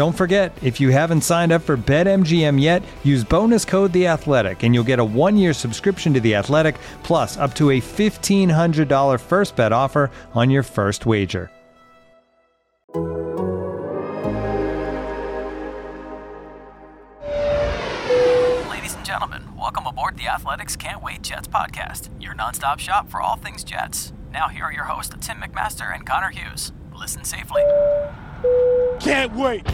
Don't forget, if you haven't signed up for BetMGM yet, use bonus code The Athletic, and you'll get a one-year subscription to The Athletic, plus up to a fifteen hundred dollar first bet offer on your first wager. Ladies and gentlemen, welcome aboard the Athletics Can't Wait Jets podcast, your nonstop shop for all things Jets. Now, here are your hosts, Tim McMaster and Connor Hughes. Listen safely. Can't wait.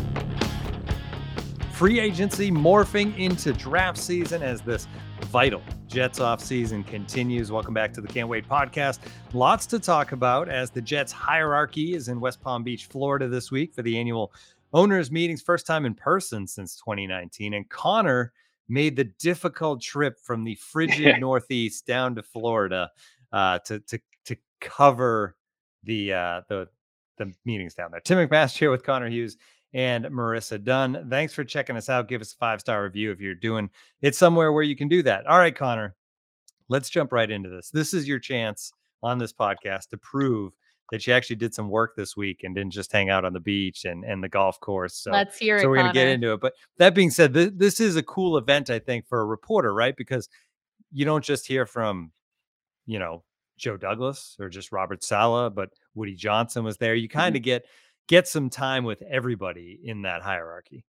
Free agency morphing into draft season as this vital Jets off season continues. Welcome back to the Can't Wait podcast. Lots to talk about as the Jets hierarchy is in West Palm Beach, Florida this week for the annual owners meetings, first time in person since 2019. And Connor made the difficult trip from the frigid Northeast down to Florida uh, to to to cover the uh, the the meetings down there. Tim McMaster here with Connor Hughes and Marissa Dunn. Thanks for checking us out. Give us a five star review if you're doing it somewhere where you can do that. All right, Connor, let's jump right into this. This is your chance on this podcast to prove that you actually did some work this week and didn't just hang out on the beach and, and the golf course. So Let's hear it. so we're going to get into it. But that being said, th- this is a cool event, I think, for a reporter, right? Because you don't just hear from, you know, Joe Douglas or just Robert Saleh, but Woody Johnson was there. You mm-hmm. kind of get get some time with everybody in that hierarchy.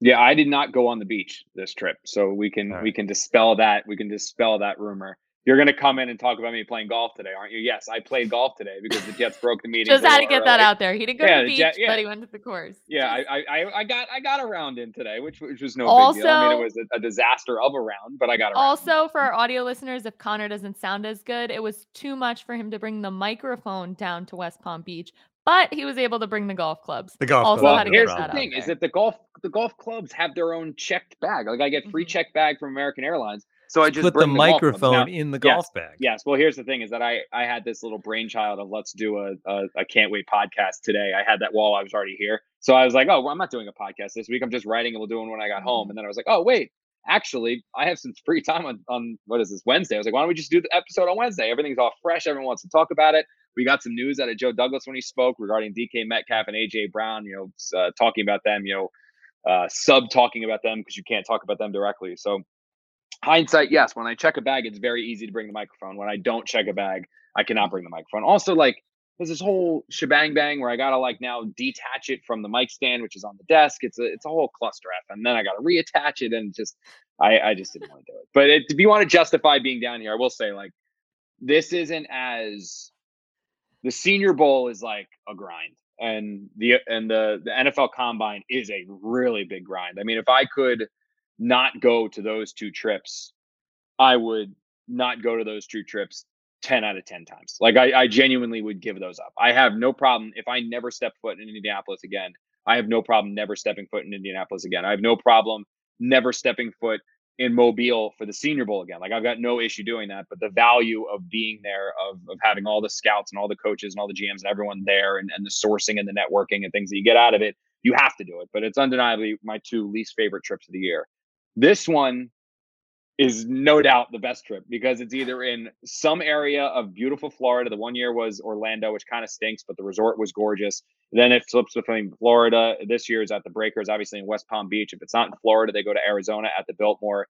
Yeah, I did not go on the beach this trip, so we can All we can dispel that. We can dispel that rumor. You're going to come in and talk about me playing golf today, aren't you? Yes, I played golf today because the Jets broke the meeting. Just a had to little get that out there. He didn't go Yeah, to the the beach, Jet- yeah. but he went to the course. Yeah, I, I I- I got I got a round in today, which which was no big deal. I mean, it was a, a disaster of a round, but I got a round. Also, for our audio listeners, if Connor doesn't sound as good, it was too much for him to bring the microphone down to West Palm Beach, but he was able to bring the golf clubs. The golf Also club Well, had to no get here's the thing: is that the golf the golf clubs have their own checked bag. Like I get free Mhm. checked bag from American Airlines, so I just Put the clubs. microphone in the yes, golf bag. Yes. Well, here's the thing: is that I I had this little brainchild of let's do a a, a can't wait podcast today. I had that while I was already here, so I was like, oh, well, I'm not doing a podcast this week. I'm just writing and we'll do one when I got home. And then I was like, oh wait, actually, I have some free time on on what is this Wednesday? I was like, why don't we just do the episode on Wednesday? Everything's all fresh. Everyone wants to talk about it. We got some news out of Joe Douglas when he spoke regarding DK Metcalf and AJ Brown. You know, uh, talking about them. You know, uh, sub talking about them because you can't talk about them directly. So hindsight, yes. When I check a bag, it's very easy to bring the microphone. When I don't check a bag, I cannot bring the microphone. Also, like there's this whole shebang bang where I gotta like now detach it from the mic stand, which is on the desk. It's a it's a whole cluster f, and then I gotta reattach it, and just I I just didn't want to do it. But it, if you want to justify being down here, I will say like this isn't as the Senior Bowl is like a grind, and the and the the NFL Combine is a really big grind. I mean, if I could not go to those two trips, I would not go to those two trips 10 out of 10 times. Like I, I genuinely would give those up. I have no problem if I never step foot in Indianapolis again. I have no problem never stepping foot in Indianapolis again. I have no problem never stepping foot in Mobile for the Senior Bowl again. Like I've got no issue doing that, but the value of being there, of, of having all the scouts and all the coaches and all the GMs and everyone there and, and the sourcing and the networking and things that you get out of it, you have to do it. But it's undeniably my two least favorite trips of the year. This one is no doubt the best trip because it's either in some area of beautiful Florida. The one year was Orlando, which kind of stinks, but the resort was gorgeous. Then it flips between Florida. This year is at the Breakers, obviously in West Palm Beach. If it's not in Florida, they go to Arizona at the Biltmore.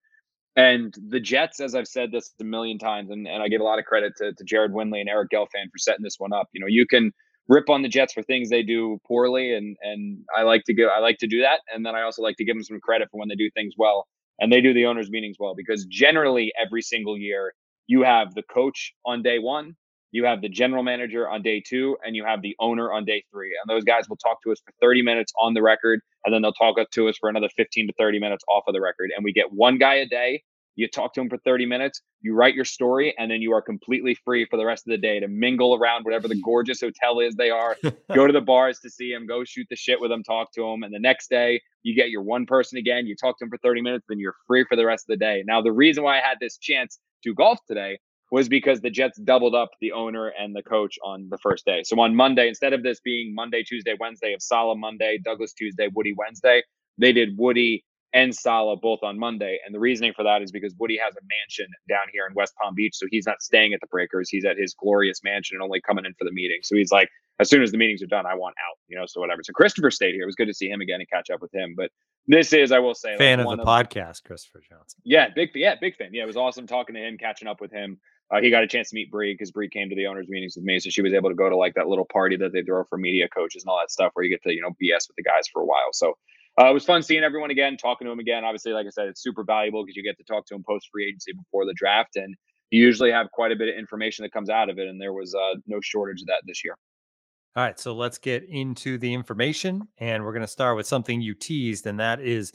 And the Jets, as I've said this a million times, and, and I give a lot of credit to, to Jared Winley and Eric Gelfand for setting this one up. You know, you can rip on the Jets for things they do poorly, and and I like to give I like to do that, and then I also like to give them some credit for when they do things well, and they do the owners' meetings well because generally every single year you have the coach on day one, you have the general manager on day two, and you have the owner on day three, and those guys will talk to us for 30 minutes on the record, and then they'll talk to us for another 15 to 30 minutes off of the record, and we get one guy a day you talk to him for 30 minutes, you write your story, and then you are completely free for the rest of the day to mingle around whatever the gorgeous hotel is they are, go to the bars to see him, go shoot the shit with him, talk to him. And the next day, you get your one person again, you talk to him for 30 minutes, then you're free for the rest of the day. Now, the reason why I had this chance to golf today was because the Jets doubled up the owner and the coach on the first day. So on Monday, instead of this being Monday, Tuesday, Wednesday of Saleh Monday, Douglas Tuesday, Woody Wednesday, they did Woody, and Saleh both on Monday. And the reasoning for that is because Woody has a mansion down here in West Palm Beach. So he's not staying at the Breakers. He's at his glorious mansion and only coming in for the meeting. So he's like, as soon as the meetings are done, I want out, you know, so whatever. So Christopher stayed here. It was good to see him again and catch up with him. But this is, I will say, fan like of the of, podcast, Christopher Johnson. Yeah, big, yeah, big fan. Yeah, it was awesome talking to him, catching up with him. Uh, he got a chance to meet Bree because Bree came to the owners' meetings with me, so she was able to go to like that little party that they throw for media coaches and all that stuff, where you get to you know BS with the guys for a while. So uh, it was fun seeing everyone again, talking to them again. Obviously, like I said, it's super valuable because you get to talk to them post free agency before the draft, and you usually have quite a bit of information that comes out of it. And there was uh, no shortage of that this year. All right, so let's get into the information, and we're going to start with something you teased, and that is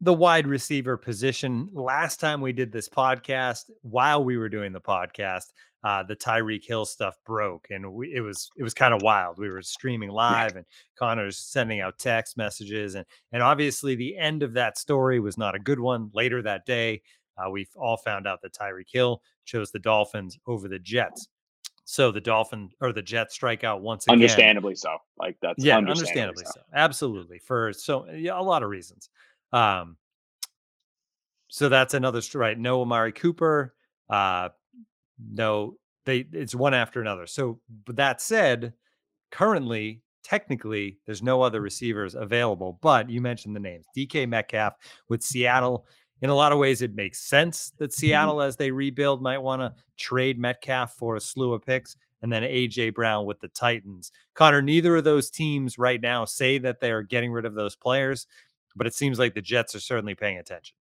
the wide receiver position. Last time we did this podcast, while we were doing the podcast, uh, the Tyreek Hill stuff broke, and we, it was it was kind of wild. We were streaming live, and Connor's sending out text messages, and and obviously the end of that story was not a good one. Later that day, uh, we all found out that Tyreek Hill chose the Dolphins over the Jets. So the Dolphin or the Jets strike out once again. Understandably so. Like that's yeah, understandably, understandably so. so. Absolutely for so yeah, a lot of reasons. Um, so that's another right. No Amari Cooper. Uh, no, they it's one after another. So but that said, currently, technically, there's no other receivers available. But you mentioned the names DK Metcalf with Seattle. In a lot of ways, it makes sense that mm-hmm. Seattle, as they rebuild, might want to trade Metcalf for a slew of picks and then AJ Brown with the Titans. Connor, neither of those teams right now say that they are getting rid of those players, but it seems like the Jets are certainly paying attention.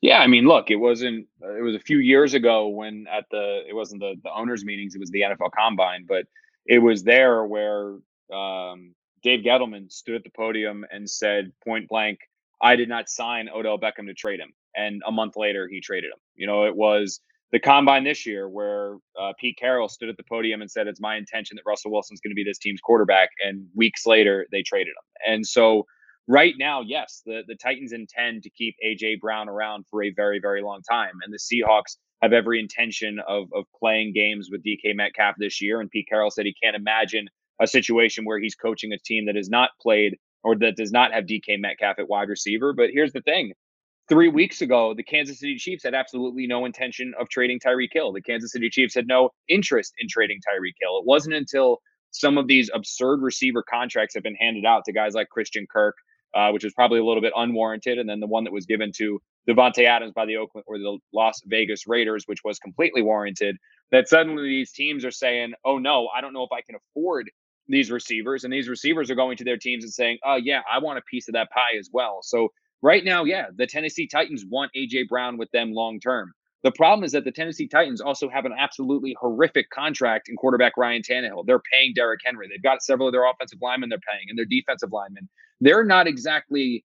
Yeah, I mean, look, it wasn't. Uh, it was a few years ago when at the it wasn't the the owners' meetings. It was the NFL Combine, but it was there where um, Dave Gettleman stood at the podium and said point blank, "I did not sign Odell Beckham to trade him." And a month later, he traded him. You know, it was the combine this year where uh, Pete Carroll stood at the podium and said, "It's my intention that Russell Wilson's going to be this team's quarterback." And weeks later, they traded him. And so right now, yes, the, the Titans intend to keep AJ Brown around for a very, very long time. And the Seahawks have every intention of, of playing games with DK Metcalf this year. And Pete Carroll said he can't imagine a situation where he's coaching a team that has not played or that does not have DK Metcalf at wide receiver. But here's the thing. Three weeks ago, the Kansas City Chiefs had absolutely no intention of trading Tyreek Hill. The Kansas City Chiefs had no interest in trading Tyreek Hill. It wasn't until some of these absurd receiver contracts have been handed out to guys like Christian Kirk, uh, which was probably a little bit unwarranted, and then the one that was given to Davante Adams by the Oakland or the Las Vegas Raiders, which was completely warranted. That suddenly these teams are saying, "Oh no, I don't know if I can afford these receivers," and these receivers are going to their teams and saying, "Oh yeah, I want a piece of that pie as well." So right now, yeah, the Tennessee Titans want AJ Brown with them long term. The problem is that the Tennessee Titans also have an absolutely horrific contract in quarterback Ryan Tannehill. They're paying Derrick Henry. They've got several of their offensive linemen they're paying and their defensive linemen. They're not exactly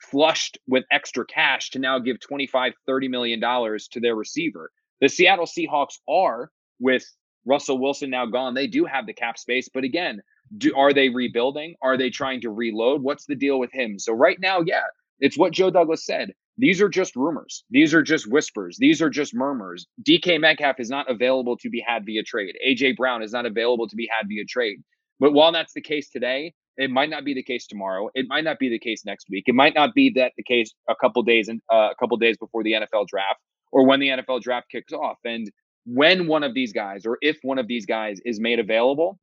flushed with extra cash to now give 25, 30 million dollars to their receiver. The Seattle Seahawks are with Russell Wilson now gone. They do have the cap space, but again, do, are they rebuilding? Are they trying to reload? What's the deal with him? So right now, yeah, it's what Joe Douglas said. These are just rumors. These are just whispers. These are just murmurs. DK Metcalf is not available to be had via trade. AJ Brown is not available to be had via trade. But while that's the case today, it might not be the case tomorrow. It might not be the case next week. It might not be that the case a couple days and uh, a couple days before the NFL draft or when the NFL draft kicks off. And when one of these guys or if one of these guys is made available,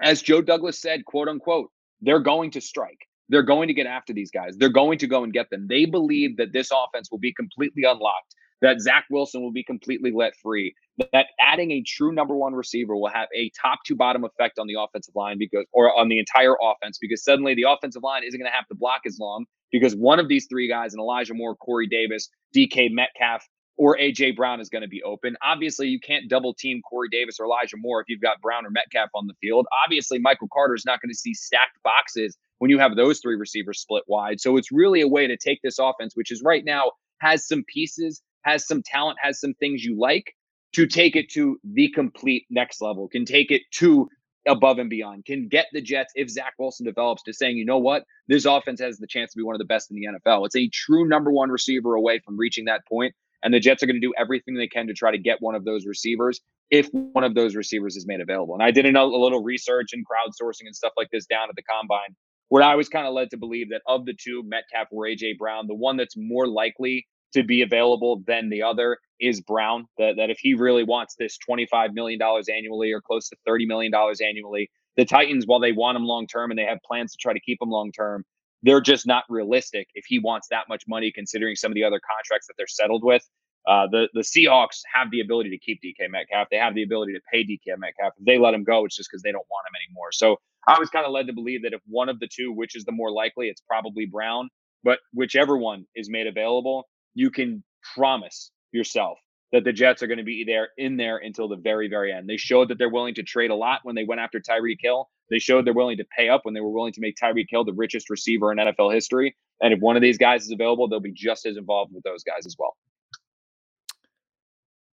as Joe Douglas said, quote unquote, they're going to strike. They're going to get after these guys. They're going to go and get them. They believe that this offense will be completely unlocked, that Zach Wilson will be completely let free, that adding a true number one receiver will have a top to bottom effect on the offensive line because, or on the entire offense, because suddenly the offensive line isn't going to have to block as long because one of these three guys, and Elijah Moore, Corey Davis, DK Metcalf, or AJ Brown is going to be open. Obviously, you can't double team Corey Davis or Elijah Moore if you've got Brown or Metcalf on the field. Obviously, Michael Carter is not going to see stacked boxes when you have those three receivers split wide. So it's really a way to take this offense, which is right now has some pieces, has some talent, has some things you like, to take it to the complete next level, can take it to above and beyond, can get the Jets, if Zach Wilson develops, to saying, you know what, this offense has the chance to be one of the best in the NFL. It's a true number one receiver away from reaching that point, And the Jets are going to do everything they can to try to get one of those receivers if one of those receivers is made available. And I did a, little research and crowdsourcing and stuff like this down at the combine, where I was kind of led to believe that of the two, Metcalf or AJ Brown, the one that's more likely to be available than the other is Brown. That, that if he really wants this $25 million annually or close to $30 million annually, the Titans, while they want him long term and they have plans to try to keep him long term, they're just not realistic if he wants that much money, considering some of the other contracts that they're settled with. Uh, the the Seahawks have the ability to keep DK Metcalf. They have the ability to pay DK Metcalf. If they let him go, it's just because they don't want him anymore. So I was kind of led to believe that if one of the two, which is the more likely, it's probably Brown. But whichever one is made available, you can promise yourself that the Jets are going to be there in there until the very, very end. They showed that they're willing to trade a lot when they went after Tyreek Hill. They showed they're willing to pay up when they were willing to make Tyreek Hill the richest receiver in NFL history. And if one of these guys is available, they'll be just as involved with those guys as well.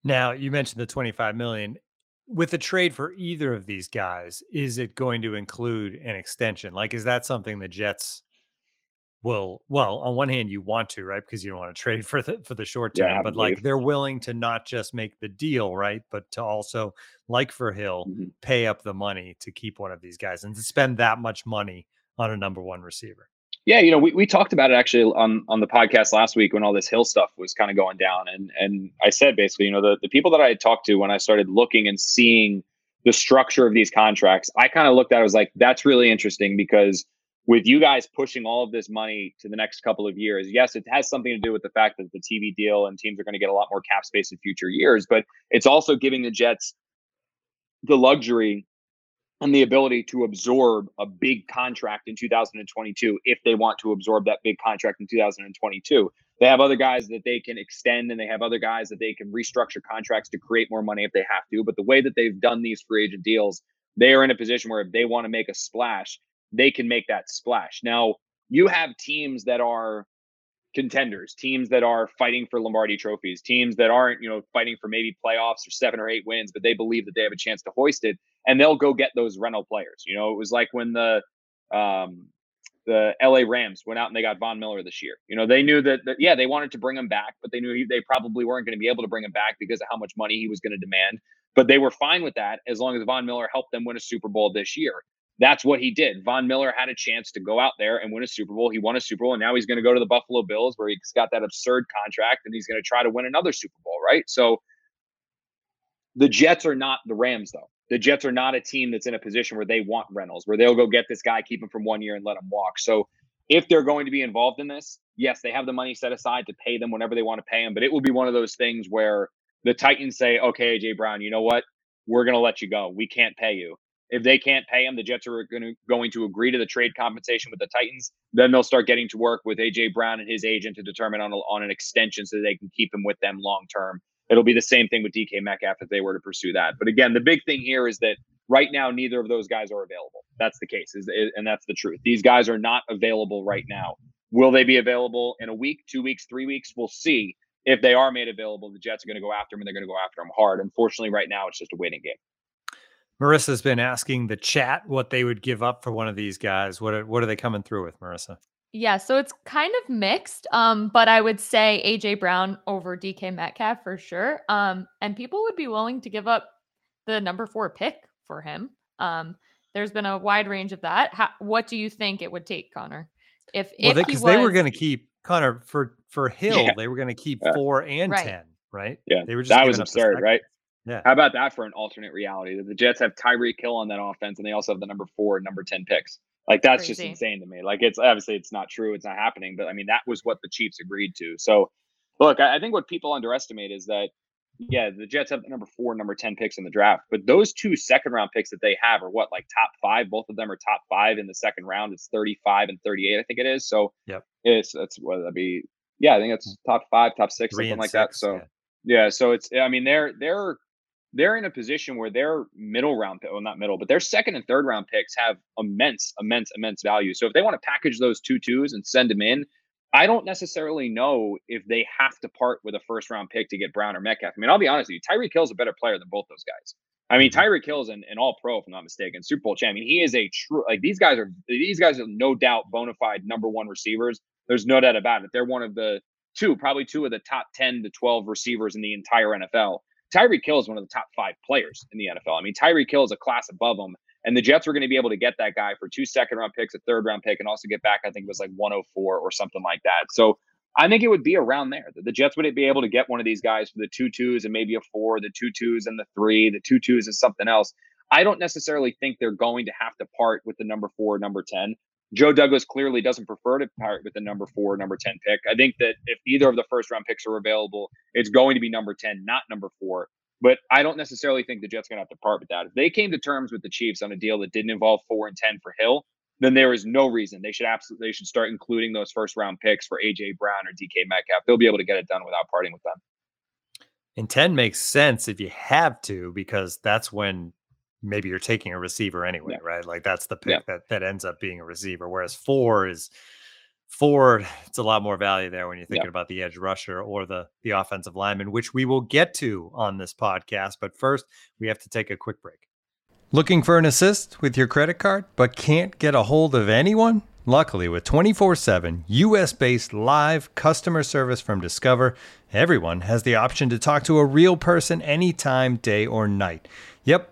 Now, you mentioned the 25 million. With a trade for either of these guys, is it going to include an extension? Like, is that something the Jets will well on one hand you want to right because you don't want to trade for the for the short term yeah, but like they're willing to not just make the deal right but to also like for hill mm-hmm. pay up the money to keep one of these guys and to spend that much money on a number one receiver yeah you know we, we talked about it actually on on the podcast last week when all this hill stuff was kind of going down and and i said basically you know the, the people that i had talked to when i started looking and seeing the structure of these contracts i kind of looked at it was like that's really interesting because with you guys pushing all of this money to the next couple of years, yes, it has something to do with the fact that the TV deal and teams are going to get a lot more cap space in future years, but it's also giving the Jets the luxury and the ability to absorb a big contract in 2022 if they want to absorb that big contract in 2022. They have other guys that they can extend and they have other guys that they can restructure contracts to create more money if they have to. But the way that they've done these free agent deals, they are in a position where if they want to make a splash, they can make that splash. Now, you have teams that are contenders, teams that are fighting for Lombardi trophies, teams that aren't, you know, fighting for maybe playoffs or seven or eight wins, but they believe that they have a chance to hoist it and they'll go get those rental players. You know, it was like when the um the LA Rams went out and they got Von Miller this year. You know, they knew that, that yeah, they wanted to bring him back, but they knew he, they probably weren't going to be able to bring him back because of how much money he was going to demand. But they were fine with that as long as Von Miller helped them win a Super Bowl this year that's what he did. Von Miller had a chance to go out there and win a Super Bowl. He won a Super Bowl, and now he's going to go to the Buffalo Bills, where he's got that absurd contract, and he's going to try to win another Super Bowl, right? So the Jets are not the Rams, though. The Jets are not a team that's in a position where they want Reynolds, where they'll go get this guy, keep him from one year, and let him walk. So if they're going to be involved in this, yes, they have the money set aside to pay them whenever they want to pay them, but it will be one of those things where the Titans say, okay, AJ Brown, you know what? We're going to let you go. We can't pay you if they can't pay him, the Jets are going to going to agree to the trade compensation with the Titans. Then they'll start getting to work with AJ Brown and his agent to determine on a, on an extension so they can keep him with them long term. It'll be the same thing with DK Metcalf if they were to pursue that. But again, the big thing here is that right now neither of those guys are available. That's the case, is, is and that's the truth. These guys are not available right now. Will they be available in a week, two weeks, three weeks? We'll see. If they are made available, the Jets are going to go after them and they're going to go after them hard. Unfortunately, right now it's just a waiting game. Marissa's been asking the chat what they would give up for one of these guys. What are, what are they coming through with, Marissa? Yeah, so it's kind of mixed. Um, but I would say AJ Brown over DK Metcalf for sure. Um, and people would be willing to give up the number four pick for him. Um, there's been a wide range of that. How, what do you think it would take, Connor? If well, because they, they, were going to keep Connor for for Hill, yeah. they were going to keep yeah. four and right. ten, right? Yeah, they were just that was absurd, right? Yeah. How about that for an alternate reality? That the Jets have Tyreek Hill on that offense, and they also have the number four and number ten picks. Like that's Crazy. just insane to me. Like it's obviously it's not true, it's not happening, but I mean that was what the Chiefs agreed to. So, look, I, I think what people underestimate is that yeah, the Jets have the number four, number 10 picks in the draft. But those two second round picks that they have are what, like top five? Both of them are top five in the second round. It's 35 and 38, I think it is. So yep. it's that's what that'd be. Yeah, I think it's hmm. top five, top six, Three something like six, that. So yeah. yeah, so it's I mean, they're they're they're in a position where their middle round pick, well, not middle, but their second and third round picks have immense, immense, immense value. So if they want to package those two twos and send them in, I don't necessarily know if they have to part with a first round pick to get Brown or Metcalf. I mean, I'll be honest with you, Tyreek Hill's a better player than both those guys. I mean, mm-hmm. Tyreek Hill's an, an all pro, if I'm not mistaken, Super Bowl champion. I mean, he is a true like these guys are these guys are no doubt bona fide number one receivers. There's no doubt about it. They're one of the two, probably two of the top 10 to 12 receivers in the entire NFL. Tyreek Hill is one of the top five players in the NFL. I mean, Tyree Hill is a class above him. And the Jets were going to be able to get that guy for two second round picks, a third round pick, and also get back, I think it was like 104 or something like that. So I think it would be around there. The Jets would be able to get one of these guys for the two twos and maybe a four, the two twos and the three, the two twos and something else. I don't necessarily think they're going to have to part with the number four, number 10. Joe Douglas clearly doesn't prefer to part with the number four, number 10 pick. I think that if either of the first round picks are available, it's going to be number 10, not number four. But I don't necessarily think the Jets are going to have to part with that. If they came to terms with the Chiefs on a deal that didn't involve four and 10 for Hill, then there is no reason they should absolutely they should start including those first round picks for AJ Brown or DK Metcalf. They'll be able to get it done without parting with them. And 10 makes sense if you have to, because that's when maybe you're taking a receiver anyway, yeah. right? Like that's the pick yeah. that, that ends up being a receiver. Whereas four is four, it's a lot more value there when you're thinking yeah. about the edge rusher or the the offensive lineman, which we will get to on this podcast. But first, we have to take a quick break. Looking for an assist with your credit card, but can't get a hold of anyone? Luckily, with 24 7 US based live customer service from Discover, everyone has the option to talk to a real person anytime, day or night. Yep,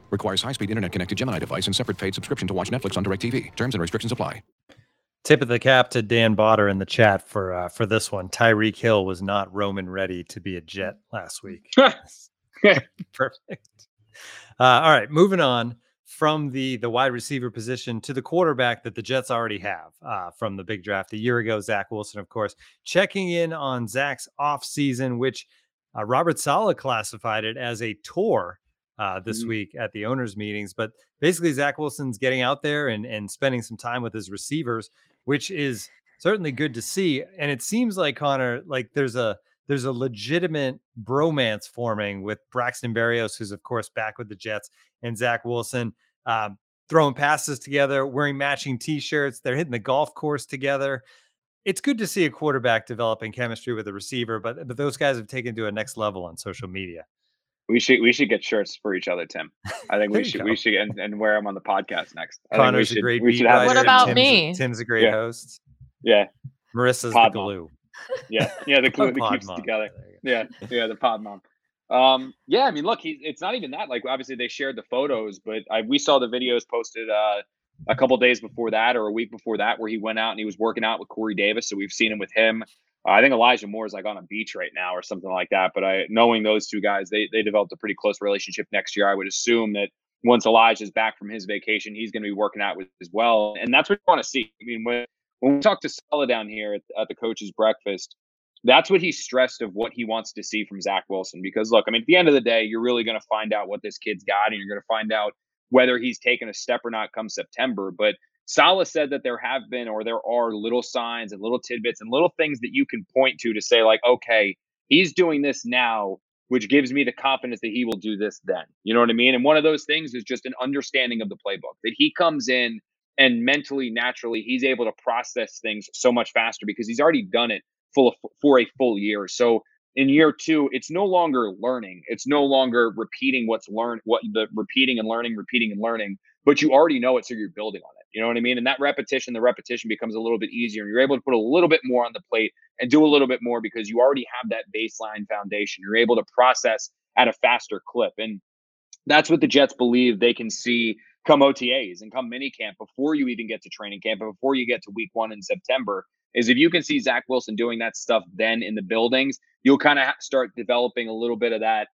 Requires high-speed internet-connected Gemini device and separate paid subscription to watch Netflix on DirecTV. Terms and restrictions apply. Tip of the cap to Dan Botter in the chat for uh, for this one. Tyreek Hill was not Roman ready to be a Jet last week. Perfect. Uh, all right, moving on from the the wide receiver position to the quarterback that the Jets already have uh, from the big draft a year ago. Zach Wilson, of course, checking in on Zach's off season, which uh, Robert Saleh classified it as a tour uh, this mm-hmm. week at the owners' meetings. But basically, Zach Wilson's getting out there and, and spending some time with his receivers, which is certainly good to see. And it seems like Connor, like there's a there's a legitimate bromance forming with Braxton Berrios, who's of course back with the Jets, and Zach Wilson. Um, throwing passes together, wearing matching T-shirts. They're hitting the golf course together. It's good to see a quarterback developing chemistry with a receiver, but but those guys have taken to a next level on social media. We should we should get shirts for each other, Tim. I think we should go. we should and, and wear them on the podcast next. I Connor's should, a great beat writer. What about Tim's, me? Tim's a great yeah. host. Yeah. Marissa's pod the glue. Mom. Yeah, yeah, the glue that keeps mom. together. Yeah, yeah, the pod mom. Um, yeah, I mean, look, he, it's not even that. Like, obviously, they shared the photos, but I, we saw the videos posted uh, a couple days before that or a week before that where he went out and he was working out with Corey Davis. So we've seen him with him. I think Elijah Moore is like on a beach right now or something like that. But I knowing those two guys, they they developed a pretty close relationship next year. I would assume that once Elijah's back from his vacation, he's going to be working out with as well. And that's what we want to see. I mean, when when we talk to Saleh down here at, at the coach's breakfast, that's what he stressed of what he wants to see from Zach Wilson. Because look, I mean, at the end of the day, you're really going to find out what this kid's got, and you're going to find out whether he's taken a step or not come September. But Saleh said that there have been or there are little signs and little tidbits and little things that you can point to to say, like, okay, he's doing this now, which gives me the confidence that he will do this then. You know what I mean? And one of those things is just an understanding of the playbook that he comes in and mentally, naturally, he's able to process things so much faster because he's already done it full of, for a full year. So in year two, it's no longer learning. It's no longer repeating what's learned, what the repeating and learning, repeating and learning, but you already know it, so you're building on it. You know what I mean? And that repetition, the repetition becomes a little bit easier. And you're able to put a little bit more on the plate and do a little bit more because you already have that baseline foundation. You're able to process at a faster clip. And that's what the Jets believe they can see come OTAs and come mini camp before you even get to training camp before you get to week one in September. Is if you can see Zach Wilson doing that stuff then in the buildings, you'll kind of start developing a little bit of that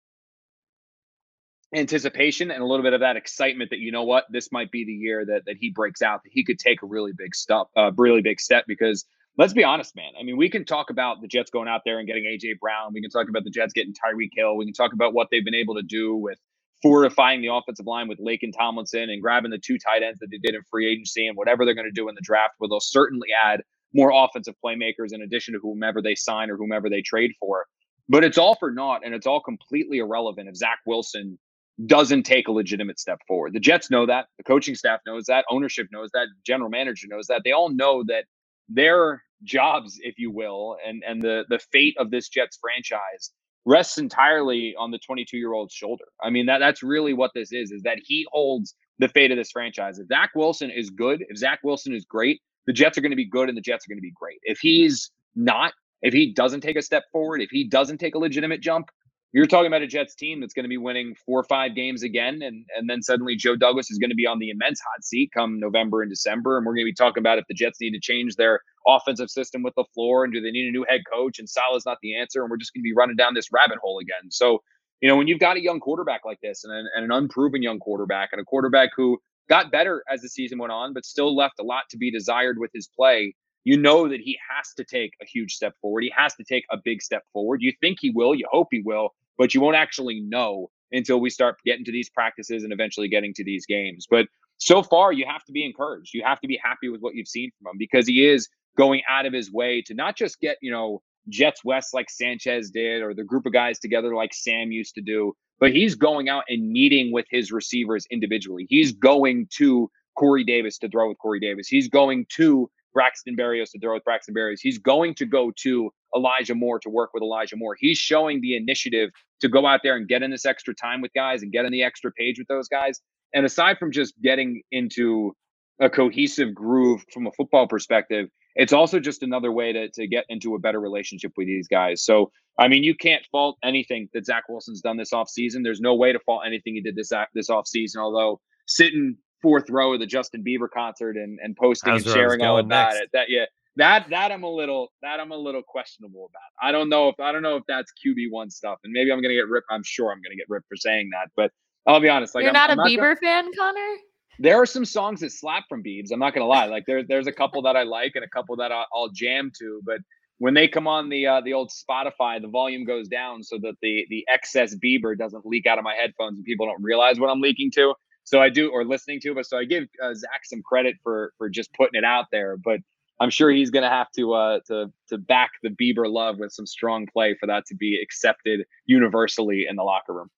anticipation and a little bit of that excitement that you know what this might be the year that that he breaks out that he could take a really big step uh really big step because let's be honest man i mean we can talk about the jets going out there and getting aj brown. We can talk about the jets getting tyreek hill. We can talk about what they've been able to do with fortifying the offensive line with Laken Tomlinson and grabbing the two tight ends that they did in free agency and whatever they're going to do in the draft where they'll certainly add more offensive playmakers in addition to whomever they sign or whomever they trade for. But it's all for naught and it's all completely irrelevant if Zach Wilson doesn't take a legitimate step forward. The Jets know that. The coaching staff knows that. Ownership knows that. General manager knows that. They all know that their jobs, if you will, and and the the fate of this Jets franchise rests entirely on the 22 year old's shoulder. I mean that that's really what this is. Is that he holds the fate of this franchise. If Zach Wilson is good, if Zach Wilson is great, the Jets are going to be good and the Jets are going to be great. If he's not, if he doesn't take a step forward, if he doesn't take a legitimate jump, you're talking about a Jets team that's going to be winning four or five games again, and and then suddenly Joe Douglas is going to be on the immense hot seat come November and December, and we're going to be talking about if the Jets need to change their offensive system with the floor, and do they need a new head coach, and Saleh's not the answer, and we're just going to be running down this rabbit hole again. So, you know, when you've got a young quarterback like this, and an, and an unproven young quarterback, and a quarterback who got better as the season went on, but still left a lot to be desired with his play. You know that he has to take a huge step forward. He has to take a big step forward. You think he will. You hope he will but you won't actually know until we start getting to these practices and eventually getting to these games. But so far, you have to be encouraged. You have to be happy with what you've seen from him because he is going out of his way to not just get, you know, Jets West like Sanchez did or the group of guys together like Sam used to do, but he's going out and meeting with his receivers individually. He's going to Corey Davis to throw with Corey Davis. He's going to Braxton Berrios to throw with Braxton Berrios. He's going to go to Elijah Moore to work with Elijah Moore. He's showing the initiative to go out there and get in this extra time with guys and get in the extra page with those guys. And aside from just getting into a cohesive groove from a football perspective, it's also just another way to, to get into a better relationship with these guys. So, I mean, you can't fault anything that Zach Wilson's done this offseason. There's no way to fault anything he did this this offseason, although sitting fourth row of the Justin Bieber concert and, and posting and sharing all about it. That yeah, that that I'm a little that I'm a little questionable about. I don't know if I don't know if that's QB one stuff, and maybe I'm gonna get ripped. I'm sure I'm gonna get ripped for saying that, but I'll be honest. Like you're I'm, not I'm a Bieber gonna, fan, Connor. There are some songs that slap from Biebs. I'm not gonna lie. Like there's there's a couple that I like and a couple that I'll, I'll jam to, but when they come on the uh, the old Spotify, the volume goes down so that the the excess Bieber doesn't leak out of my headphones and people don't realize what I'm leaking to. So I do, or listening to, but so I give uh, Zach some credit for for just putting it out there. But I'm sure he's going to have to uh, to to back the Bieber love with some strong play for that to be accepted universally in the locker room.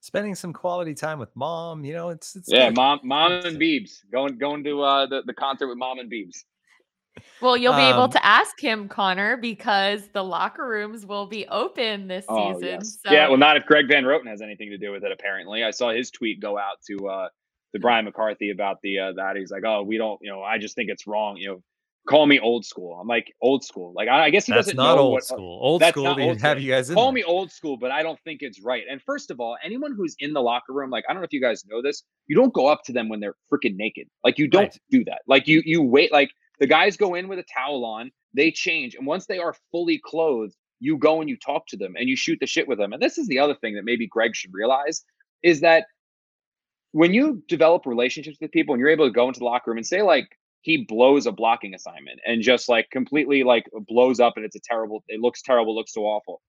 Spending some quality time with mom, you know, it's, it's yeah, mom, mom and Biebs going going to uh, the the concert with mom and Biebs. Well, you'll be able Um, to ask him, Connor, because the locker rooms will be open this Oh, season. yes. So Yeah, well, not if Greg Van Roten has anything to do with it. Apparently, I saw his tweet go out to uh, to Brian McCarthy about the uh, that he's like, oh, we don't, you know, I just think it's wrong. You know, call me old school. I'm like old school. Like I, I guess he That's doesn't not know old what, school. Old that's school not to old have you guys in Call there. me old school, but I don't think it's right. And first of all, anyone who's in the locker room, like I don't know if you guys know this, you don't go up to them when they're freaking naked. Like you don't Right. do that. Like you you wait. Like the guys go in with a towel on, they change, and once they are fully clothed, you go and you talk to them and you shoot the shit with them. And this is the other thing that maybe Greg should realize is that when you develop relationships with people and you're able to go into the locker room and say like he blows a blocking assignment and just like completely like blows up and it's a terrible it looks terrible looks so awful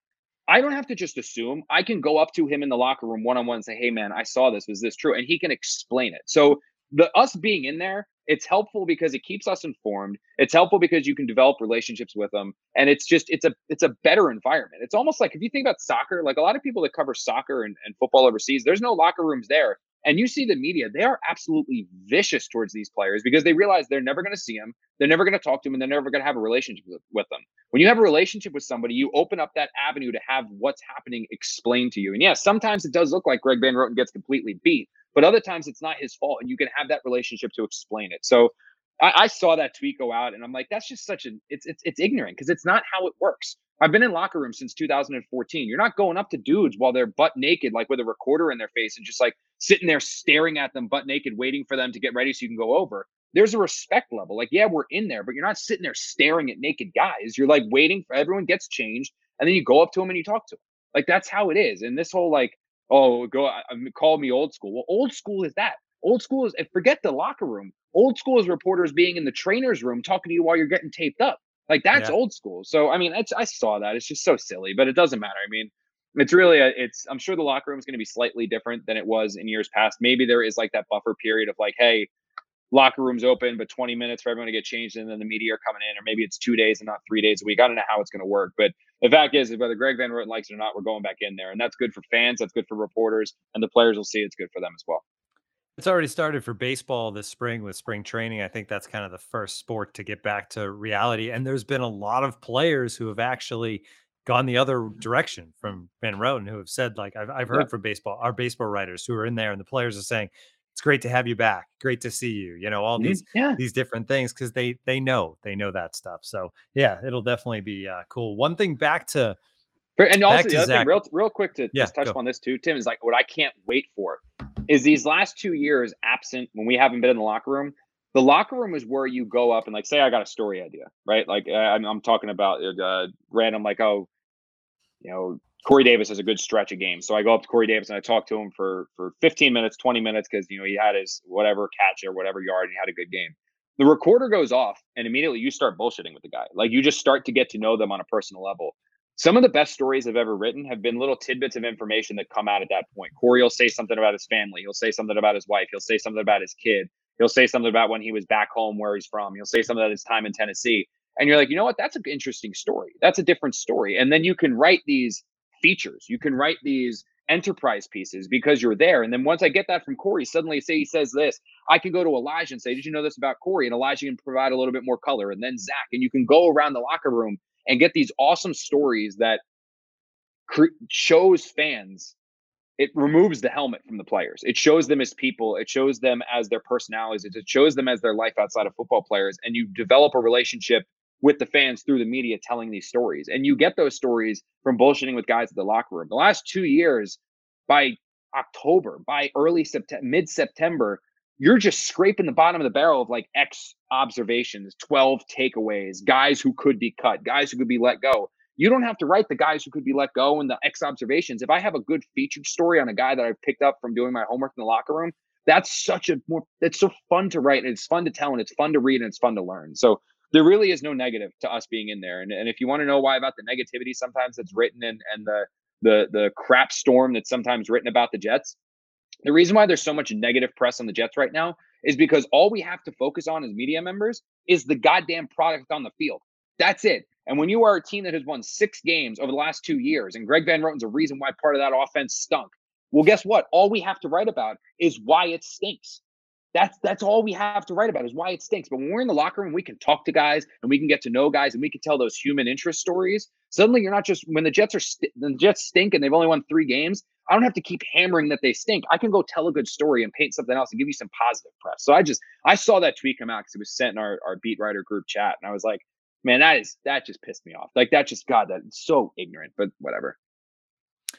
i don't have to just assume i can go up to him in the locker room one-on-one and say hey man i saw this was this true and he can explain it so the us being in there it's helpful because it keeps us informed it's helpful because you can develop relationships with them and it's just it's a it's a better environment it's almost like if you think about soccer like a lot of people that cover soccer and, and football overseas there's no locker rooms there And you see the media, they are absolutely vicious towards these players because they realize they're never going to see them, they're never going to talk to them, and they're never going to have a relationship with, with them. When you have a relationship with somebody, you open up that avenue to have what's happening explained to you. And yes, sometimes it does look like Greg Van Roten gets completely beat, but other times it's not his fault, and you can have that relationship to explain it. So I, I saw that tweet go out, and I'm like, that's just such an it's it's it's ignorant because it's not how it works. I've been in locker rooms since 2014. You're not going up to dudes while they're butt naked, like with a recorder in their face, and just like sitting there staring at them butt naked, waiting for them to get ready so you can go over. There's a respect level. Like, yeah, we're in there, but you're not sitting there staring at naked guys. You're like waiting for everyone gets changed, and then you go up to them and you talk to them. Like that's how it is. And this whole like, oh, go um, call me old school. Well, old school is that. Old school is and forget the locker room. Old school is reporters being in the trainer's room talking to you while you're getting taped up. Like that's yeah. old school. So I mean, it's I saw that. It's just so silly, but it doesn't matter. I mean, it's really a, it's I'm sure the locker room is going to be slightly different than it was in years past. Maybe there is like that buffer period of like, hey, locker rooms open, but 20 minutes for everyone to get changed, and then the media are coming in, or maybe it's two days and not three days a week. I don't know how it's going to work, but the fact is, whether Greg Van Roten likes it or not, we're going back in there, and that's good for fans, that's good for reporters, and the players will see it's good for them as well. It's already started for baseball this spring with spring training. I think that's kind of the first sport to get back to reality. And there's been a lot of players who have actually gone the other direction from Van Roten who have said, like, I've, I've heard yeah. from baseball, our baseball writers who are in there, and the players are saying, it's great to have you back. Great to see you. You know, all mm-hmm. these yeah. these different things because they they know they know that stuff. So yeah, it'll definitely be uh, cool. One thing back to and also the other Zach. thing, real real quick to yeah, just touch on this too, Tim, is like what I can't wait for is these last two years absent when we haven't been in the locker room. The locker room is where you go up and like say I got a story idea, right? Like I'm, I'm talking about uh, random like oh, you know Corey Davis has a good stretch of games, so I go up to Corey Davis and I talk to him for for 15 minutes, 20 minutes because you know he had his whatever catch or whatever yard and he had a good game. The recorder goes off and immediately you start bullshitting with the guy. Like you just start to get to know them on a personal level some of the best stories I've ever written have been little tidbits of information that come out at that point. Corey will say something about his family. He'll say something about his wife. He'll say something about his kid. He'll say something about when he was back home where he's from. He'll say something about his time in Tennessee. And you're like, you know what? That's an interesting story. That's a different story. And then you can write these features. You can write these enterprise pieces because you're there. And then once I get that from Corey, suddenly say he says this, I can go to Elijah and say, Did you know this about Corey? And Elijah can provide a little bit more color. And then Zach, and you can go around the locker room and get these awesome stories that cr- shows fans it removes the helmet from the players. It shows them as people. It shows them as their personalities. It shows them as their life outside of football players. And you develop a relationship with the fans through the media telling these stories. And you get those stories from bullshitting with guys at the locker room. The last two years, by October, by early September, mid September, you're just scraping the bottom of the barrel of like X observations, 12 takeaways, guys who could be cut, guys who could be let go. You don't have to write the guys who could be let go and the X observations. If I have a good featured story on a guy that I've picked up from doing my homework in the locker room, that's such a more that's so fun to write and it's fun to tell and it's fun to read and it's fun to learn. So there really is no negative to us being in there. And, and if you want to know why about the negativity sometimes that's written and and the the the crap storm that's sometimes written about the Jets, the reason why there's so much negative press on the Jets right now is because all we have to focus on as media members is the goddamn product on the field. That's it. And when you are a team that has won six games over the last two years, and Greg Van Roten's a reason why part of that offense stunk, well, guess what? All we have to write about is why it stinks. That's that's all we have to write about is why it stinks. But when we're in the locker room, we can talk to guys and we can get to know guys and we can tell those human interest stories. Suddenly, you're not just when the Jets are st- the Jets stink and they've only won three games. I don't have to keep hammering that they stink. I can go tell a good story and paint something else and give you some positive press. So I just I saw that tweet come out because it was sent in our, our beat writer group chat, and I was like, man, that is that just pissed me off. Like that just God, that's so ignorant. But whatever.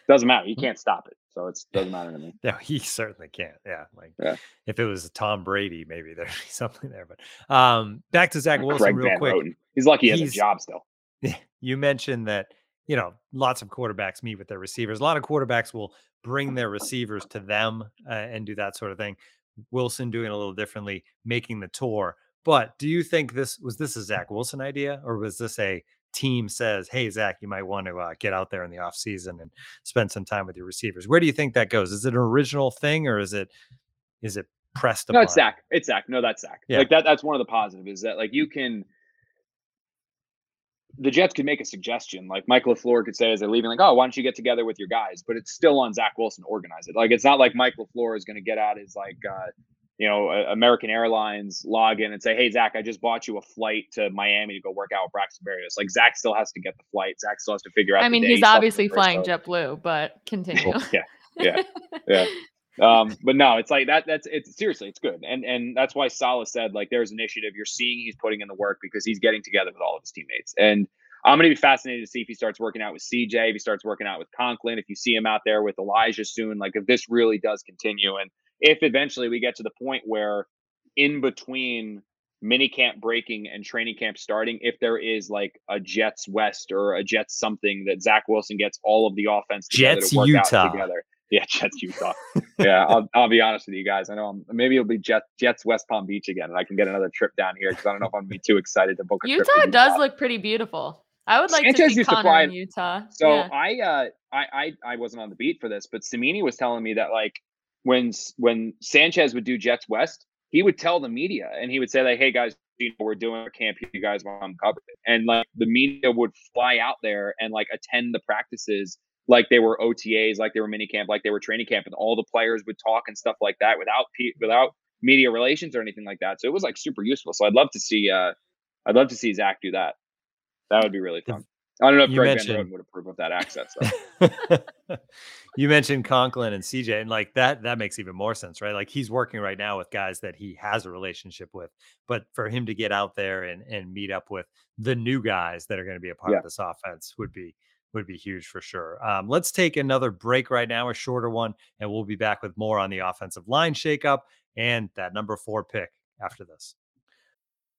Doesn't matter. You mm. can't stop it. So it doesn't matter to me. No, he certainly can't. Yeah. Like yeah. if it was Tom Brady, maybe there'd be something there. But um back to Zach Wilson Greg real Van quick. Roten. He's lucky he has a job still. You mentioned that, you know, lots of quarterbacks meet with their receivers. A lot of quarterbacks will bring their receivers to them uh, and do that sort of thing. Wilson doing a little differently, making the tour. But do you think this was this a Zach Wilson idea or was this a team says, "Hey Zach, you might want to uh, get out there in the off season and spend some time with your receivers." Where do you think that goes? Is it an original thing or is it is it pressed? No, it's Zach. It's Zach. No, that's Zach. Yeah. Like that. That's one of the positives is that like you can. the Jets could make a suggestion. Like Mike LaFleur could say as they're leaving, like, oh, why don't you get together with your guys? But it's still on Zach Wilson to organize it. Like it's not like Mike LaFleur is going to get out his like uh, you know, American Airlines log in and say, Hey, Zach, I just bought you a flight to Miami to go work out with Braxton Berrios. Like Zach still has to get the flight. Zach still has to figure out. I mean, he's obviously flying JetBlue, but continue. yeah. Yeah. Yeah. um, but no, it's like that. That's it's seriously, it's good. And, and that's why Saleh said, like, there's initiative. You're seeing he's putting in the work because he's getting together with all of his teammates. And I'm going to be fascinated to see if he starts working out with CJ, if he starts working out with Conklin, if you see him out there with Elijah soon, like if this really does continue. And if eventually we get to the point where in between mini camp breaking and training camp starting, if there is like a Jets West or a Jets something that Zach Wilson gets all of the offense Jets Utah together. Yeah, Jets Utah. yeah, I'll, I'll be honest with you guys. I know I'm, maybe it'll be Jets Jets West Palm Beach again, and I can get another trip down here because I don't know if I'm gonna be too excited to book a Utah trip. Utah does look pretty beautiful. I would like Sanchez to see used Connor to fly in Utah. So yeah. I, uh, I, I, I wasn't on the beat for this, but Cimini was telling me that like when when Sanchez would do Jets West, he would tell the media and he would say like, "Hey guys, you know, we're doing a camp. You guys want to cover it?" And like the media would fly out there and like attend the practices like they were OTAs, like they were mini camp, like they were training camp, and all the players would talk and stuff like that without without media relations or anything like that. So it was like super useful. So I'd love to see uh I'd love to see Zach do that. That would be really fun. I don't know if You Greg mentioned- Van would approve of that access though. you mentioned Conklin and CJ, and like that, that makes even more sense, right? Like he's working right now with guys that he has a relationship with, but for him to get out there and and meet up with the new guys that are going to be a part Yeah. of this offense would be would be huge for sure. Um, let's take another break right now, a shorter one, and we'll be back with more on the offensive line shakeup and that number four pick after this.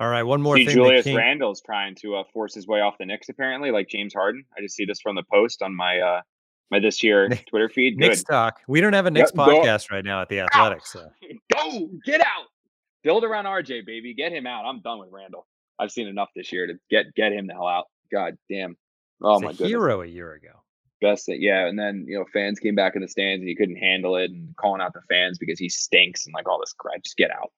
All right, one more see, thing. Julius came, Randle's trying to uh, force his way off the Knicks, apparently, like James Harden. I just see this from the post on my uh my this year Twitter feed. Good. Knicks talk. We don't have a Knicks podcast right now at the Athletics. So. Go get out. Build around RJ, baby. Get him out. I'm done with Randle. I've seen enough this year to get get him the hell out. God damn. Oh He's my a goodness. hero a year ago. Best thing, yeah. And then you know, fans came back in the stands and he couldn't handle it and calling out the fans because he stinks and like all this crap. Just get out.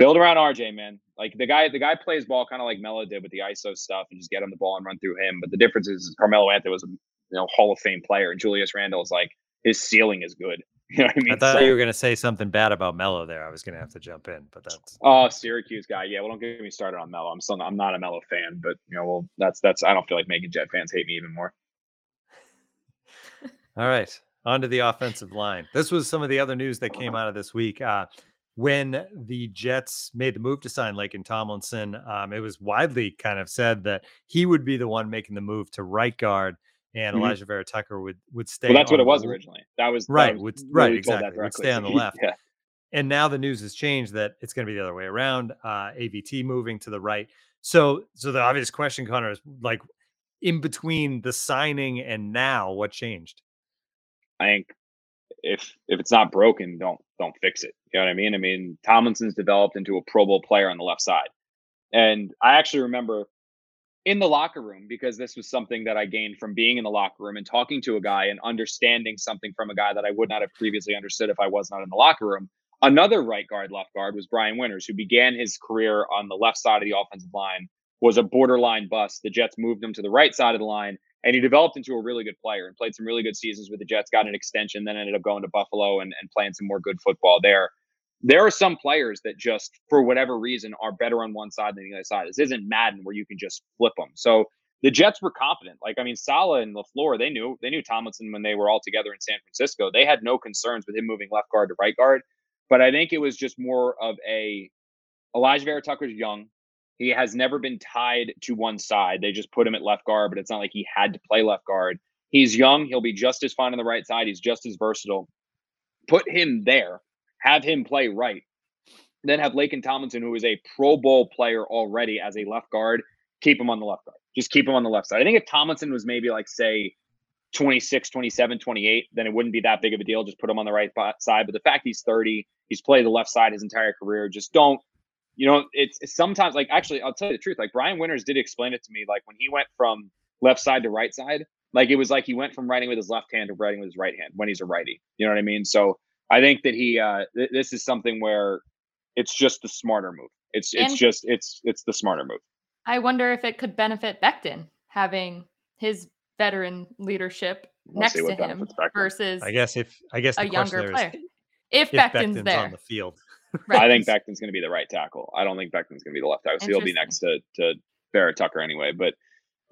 Build around RJ, man. Like the guy, the guy plays ball kind of like Melo did with the ISO stuff and just get him the ball and run through him. But the difference is Carmelo Anthony was a you know Hall of Fame player and Julius Randle is like his ceiling is good. You know what I mean? I thought So- you were going to say something bad about Melo there. I was going to have to jump in, but that's Oh, Syracuse guy. Yeah, well, don't get me started on Melo. I'm still not, I'm not a Melo fan, but you know, well, that's that's I don't feel like making Jet fans hate me even more. all right. On to the offensive line. This was some of the other news that came out of this week. Uh, when the Jets made the move to sign Laken Tomlinson, um, it was widely kind of said that he would be the one making the move to right guard, and Mhm. Alijah Vera-Tucker would would stay. Well, that's what it was originally. That was that Right, was would- right, exactly. Would stay on the left. yeah. And now the news has changed that it's going to be the other way around. Uh, AVT moving to the right. So, so the obvious question, Connor, is like in between the signing and now, what changed? I think if if it's not broken, don't don't fix it. You know what I mean? I mean, Tomlinson's developed into a Pro Bowl player on the left side, and I actually remember in the locker room because this was something that I gained from being in the locker room and talking to a guy and understanding something from a guy that I would not have previously understood if I was not in the locker room. Another right guard, left guard was Brian Winters, who began his career on the left side of the offensive line, was a borderline bust. The Jets moved him to the right side of the line, and he developed into a really good player and played some really good seasons with the Jets, got an extension, then ended up going to Buffalo and, and playing some more good football there. There are some players that just, for whatever reason, are better on one side than the other side. This isn't Madden where you can just flip them. So the Jets were confident. Like, I mean, Saleh and LaFleur, they knew they knew Tomlinson when they were all together in San Francisco. They had no concerns with him moving left guard to right guard. But I think it was just more of a Alijah Vera-Tucker's young. He has never been tied to one side. They just put him at left guard, but it's not like he had to play left guard. He's young. He'll be just as fine on the right side. He's just as versatile. Put him there, have him play right. Then have Laken Tomlinson, who is a Pro Bowl player already as a left guard, keep him on the left guard. just keep him on the left side. I think if Tomlinson was maybe like say 26, 27, 28, then it wouldn't be that big of a deal. Just put him on the right side. But the fact he's 30, he's played the left side his entire career. Just don't, you know, it's, it's sometimes like actually, I'll tell you the truth. Like Brian Winters did explain it to me. Like when he went from left side to right side, like it was like he went from writing with his left hand to writing with his right hand when he's a righty. You know what I mean? So I think that he, uh, th- this is something where it's just the smarter move. It's, it's And- just, it's, it's the smarter move. I wonder if it could benefit Becton having his veteran leadership We'll next to him versus I guess if I guess a the question younger there is player. If, if Becton's, Becton's there. on the field. I think Becton's going to be the right tackle. I don't think Becton's going to be the left tackle. So he'll be next to to Vera-Tucker anyway. But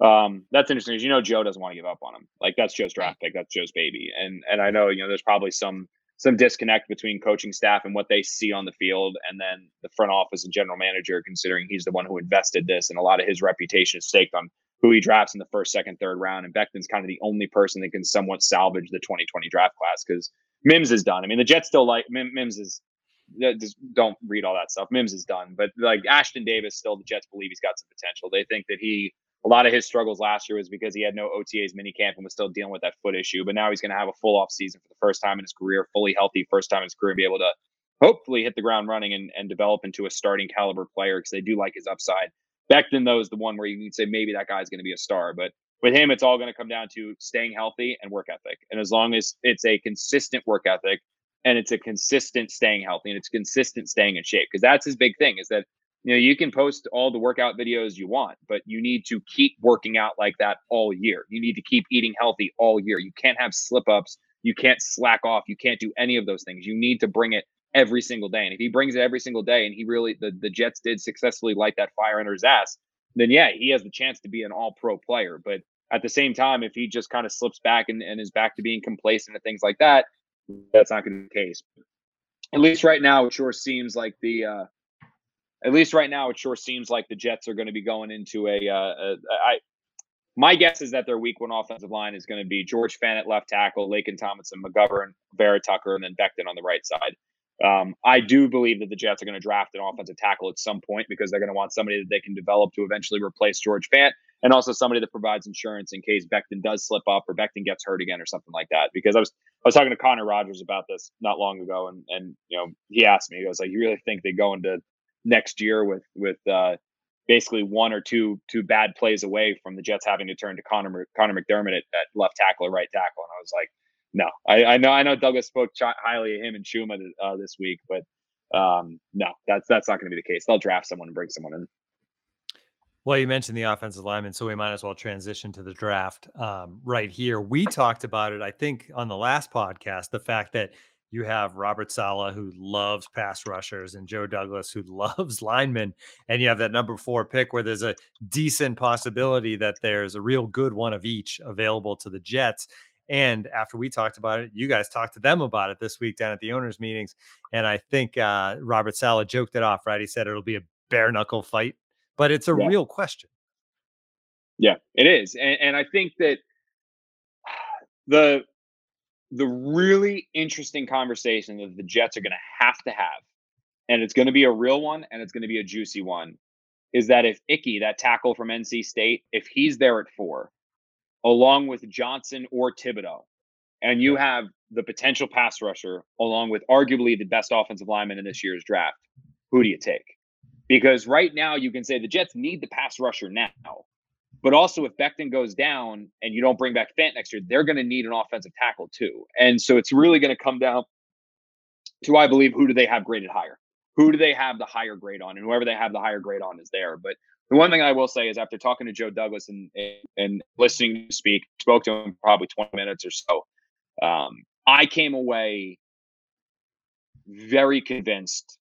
um, that's interesting. because you know, Joe doesn't want to give up on him. Like that's Joe's draft pick. That's Joe's baby. And and I know you know there's probably some some disconnect between coaching staff and what they see on the field, and then the front office and general manager, considering he's the one who invested this, and a lot of his reputation is staked on who he drafts in the first, second, third round. And Becton's kind of the only person that can somewhat salvage the 2020 draft class because Mims is done. I mean, the Jets still like Mims is just don't read all that stuff. Mims is done, but like Ashtyn Davis, still the Jets believe he's got some potential. They think that he a lot of his struggles last year was because he had no OTAs minicamp and was still dealing with that foot issue. But now he's going to have a full off season for the first time in his career, fully healthy, first time in his career, and be able to hopefully hit the ground running and, and develop into a starting caliber player because they do like his upside. Becton, though, is the one where you can say maybe that guy's going to be a star, but with him, it's all going to come down to staying healthy and work ethic. And as long as it's a consistent work ethic and it's a consistent staying healthy and it's consistent staying in shape, because that's his big thing is that you know you can post all the workout videos you want, but you need to keep working out like that all year. You need to keep eating healthy all year. You can't have slip ups. You can't slack off. You can't do any of those things. You need to bring it every single day. And if he brings it every single day and he really the, the Jets did successfully light that fire under his ass, then yeah, he has the chance to be an all pro player. But at the same time, if he just kind of slips back and, and is back to being complacent and things like that, that's not going to be the case. At least right now, it sure seems like the uh, at least right now, it sure seems like the Jets are going to be going into a. Uh, a I, my guess is that their week one offensive line is going to be George Fant at left tackle, Laken Tomlinson, McGovern, Vera-Tucker, and then Becton on the right side. Um, I do believe that the Jets are going to draft an offensive tackle at some point because they're going to want somebody that they can develop to eventually replace George Fant, and also somebody that provides insurance in case Becton does slip up or Becton gets hurt again or something like that. Because I was I was talking to Connor Rogers about this not long ago, and and you know he asked me, he was like, "You really think they go into next year with with uh, basically one or two two bad plays away from the Jets having to turn to Connor Connor McDermott at, at left tackle or right tackle?" And I was like, "No, I, I know I know Douglas spoke ch- highly of him and Chuma uh, this week, but um, no, that's that's not going to be the case. They'll draft someone and bring someone in." Well, you mentioned the offensive lineman, so we might as well transition to the draft um, right here. We talked about it, I think, on the last podcast, the fact that you have Robert Saleh, who loves pass rushers, and Joe Douglas, who loves linemen. And you have that number four pick where there's a decent possibility that there's a real good one of each available to the Jets. And after we talked about it, you guys talked to them about it this week down at the owners' meetings. And I think uh, Robert Saleh joked it off, right? He said it'll be a bare knuckle fight, but it's a Yeah. real question. Yeah, it is, and, and I think that the the really interesting conversation that the Jets are going to have to have, and it's going to be a real one, and it's going to be a juicy one, is that if Icky, that tackle from NC State, if he's there at four, along with Johnson or Thibodeaux, and you have the potential pass rusher along with arguably the best offensive lineman in this year's draft, who do you take? Because right now you can say the Jets need the pass rusher now. But also, if Becton goes down and you don't bring back Fant next year, they're going to need an offensive tackle too. And so it's really going to come down to, I believe, who do they have graded higher? Who do they have the higher grade on? And whoever they have the higher grade on is there. But the one thing I will say is after talking to Joe Douglas and and, and listening to speak, spoke to him probably 20 minutes or so, um, I came away very convinced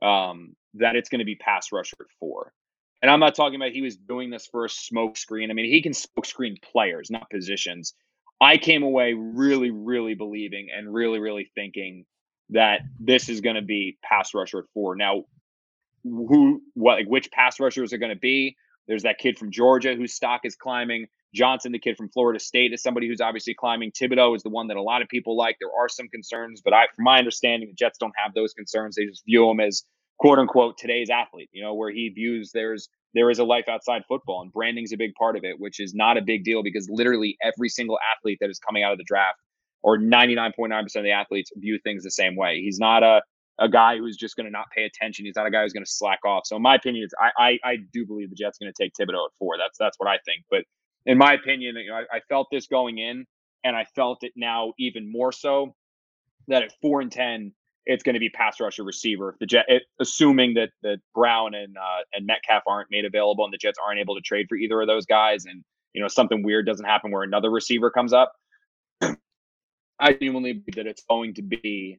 um, that it's going to be pass rusher at four. And I'm not talking about he was doing this for a smoke screen. I mean, he can smoke screen players, not positions. I came away really, really believing and really, really thinking that this is going to be pass rusher at four. Now, who, what, like which pass rushers are going to be? There's that kid from Georgia whose stock is climbing. Johnson, the kid from Florida State, is somebody who's obviously climbing. Thibodeaux is the one that a lot of people like. There are some concerns, but I, from my understanding, the Jets don't have those concerns. They just view him as quote unquote today's athlete. You know, where he views there's there is a life outside football and branding's a big part of it, which is not a big deal because literally every single athlete that is coming out of the draft or 99.9% of the athletes view things the same way. He's not a a guy who's just going to not pay attention. He's not a guy who's going to slack off. So in my opinion, it's, I, I, I do believe the Jets going to take Thibodeaux at four. That's that's what I think. But in my opinion, you know, I, I felt this going in, and I felt it now even more so that at four and ten, it's going to be pass rusher receiver. The Jet, it, assuming that that Brown and uh, and Metcalf aren't made available, and the Jets aren't able to trade for either of those guys, and you know something weird doesn't happen where another receiver comes up. I genuinely believe that it's going to be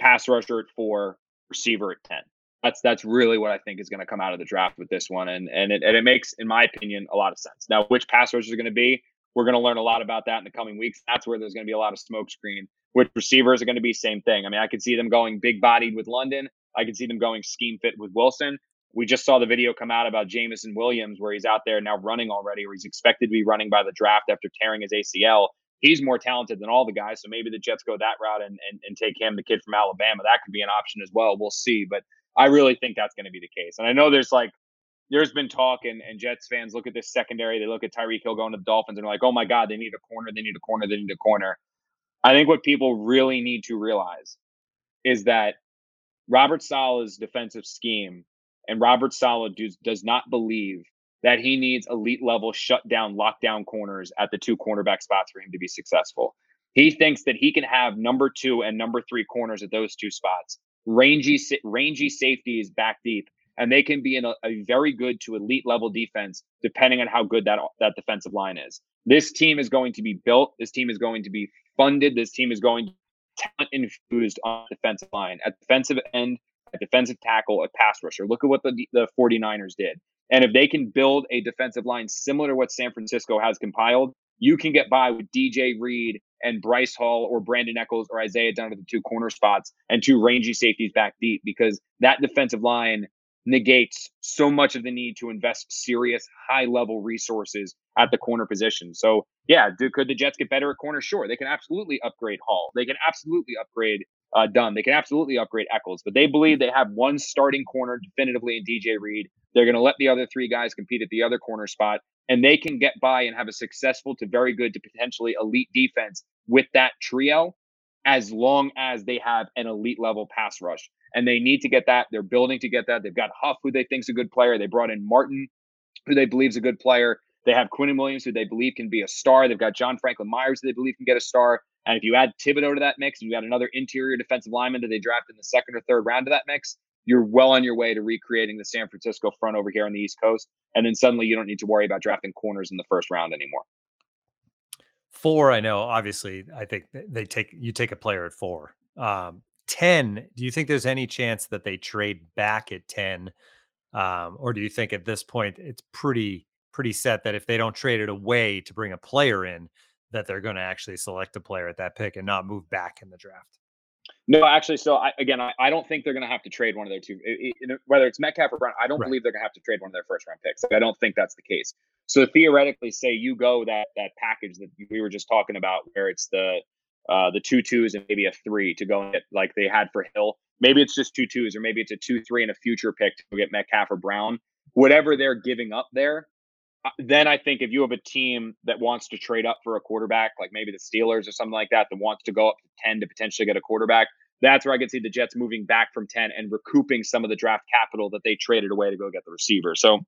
pass rusher at four, receiver at ten. That's that's really what I think is going to come out of the draft with this one, and and it and it makes, in my opinion, a lot of sense. Now, which pass rushers are going to be? We're going to learn a lot about that in the coming weeks. That's where there's going to be a lot of smoke screen. Which receivers are going to be same thing. I mean, I could see them going big bodied with London. I could see them going scheme fit with Wilson. We just saw the video come out about Jameson Williams, where he's out there now running already, or he's expected to be running by the draft after tearing his ACL he's more talented than all the guys. So maybe the Jets go that route and, and, and take him, the kid from Alabama. That could be an option as well. We'll see. But I really think that's going to be the case. And I know there's like, there's been talk, and, and Jets fans look at this secondary. They look at Tyreek Hill going to the Dolphins and they're like, oh my God, they need a corner. They need a corner. They need a corner. I think what people really need to realize is that Robert Saleh's defensive scheme and Robert Saleh does, does not believe that he needs elite level shutdown lockdown corners at the two cornerback spots for him to be successful. He thinks that he can have number two and number three corners at those two spots, rangy rangy safeties back deep, and they can be in a, a very good to elite level defense depending on how good that that defensive line is. This team is going to be built. This team is going to be funded. This team is going to talent infused on defensive line at defensive end, at defensive tackle, at pass rusher. Look at what the the 49ers did. And if they can build a defensive line similar to what San Francisco has compiled, you can get by with DJ Reed and Bryce Hall or Brandin Echols or Isaiah Dunn at the two corner spots and two rangy safeties back deep because that defensive line negates so much of the need to invest serious high level resources at the corner position. So yeah, do, could the Jets get better at corner? Sure, they can absolutely upgrade Hall. They can absolutely upgrade uh, Dunn. They can absolutely upgrade Echols, but they believe they have one starting corner definitively in DJ Reed. They're going to let the other three guys compete at the other corner spot, and they can get by and have a successful to very good to potentially elite defense with that trio as long as they have an elite level pass rush. And they need to get that. They're building to get that. They've got Huff, who they think is a good player. They brought in Martin, who they believe is a good player. They have Quinnen Williams, who they believe can be a star. They've got John Franklin Myers, who they believe can get a star. And if you add Thibodeaux to that mix, and you add another interior defensive lineman that they drafted in the second or third round of that mix, you're well on your way to recreating the San Francisco front over here on the East Coast. And then suddenly you don't need to worry about drafting corners in the first round anymore. Four, I know. Obviously, I think they take you take a player at four. Um, ten. Do you think there's any chance that they trade back at ten, um, or do you think at this point it's pretty pretty set that if they don't trade it away to bring a player in, that they're going to actually select a player at that pick and not move back in the draft? No, actually, so I, again, I, I, don't think they're going to have to trade one of their two, it, it, whether it's Metcalf or Brown. I don't right. believe they're going to have to trade one of their first round picks. I don't think that's the case. So theoretically, say you go that that package that we were just talking about, where it's the uh, the two twos and maybe a three to go and get like they had for Hill. Maybe it's just two twos, or maybe it's a two three and a future pick to get Metcalf or Brown. Whatever they're giving up there, uh, then I think if you have a team that wants to trade up for a quarterback, like maybe the Steelers or something like that, that wants to go up to 10 to potentially get a quarterback, that's where I could see the Jets moving back from 10 and recouping some of the draft capital that they traded away to go get the receiver. So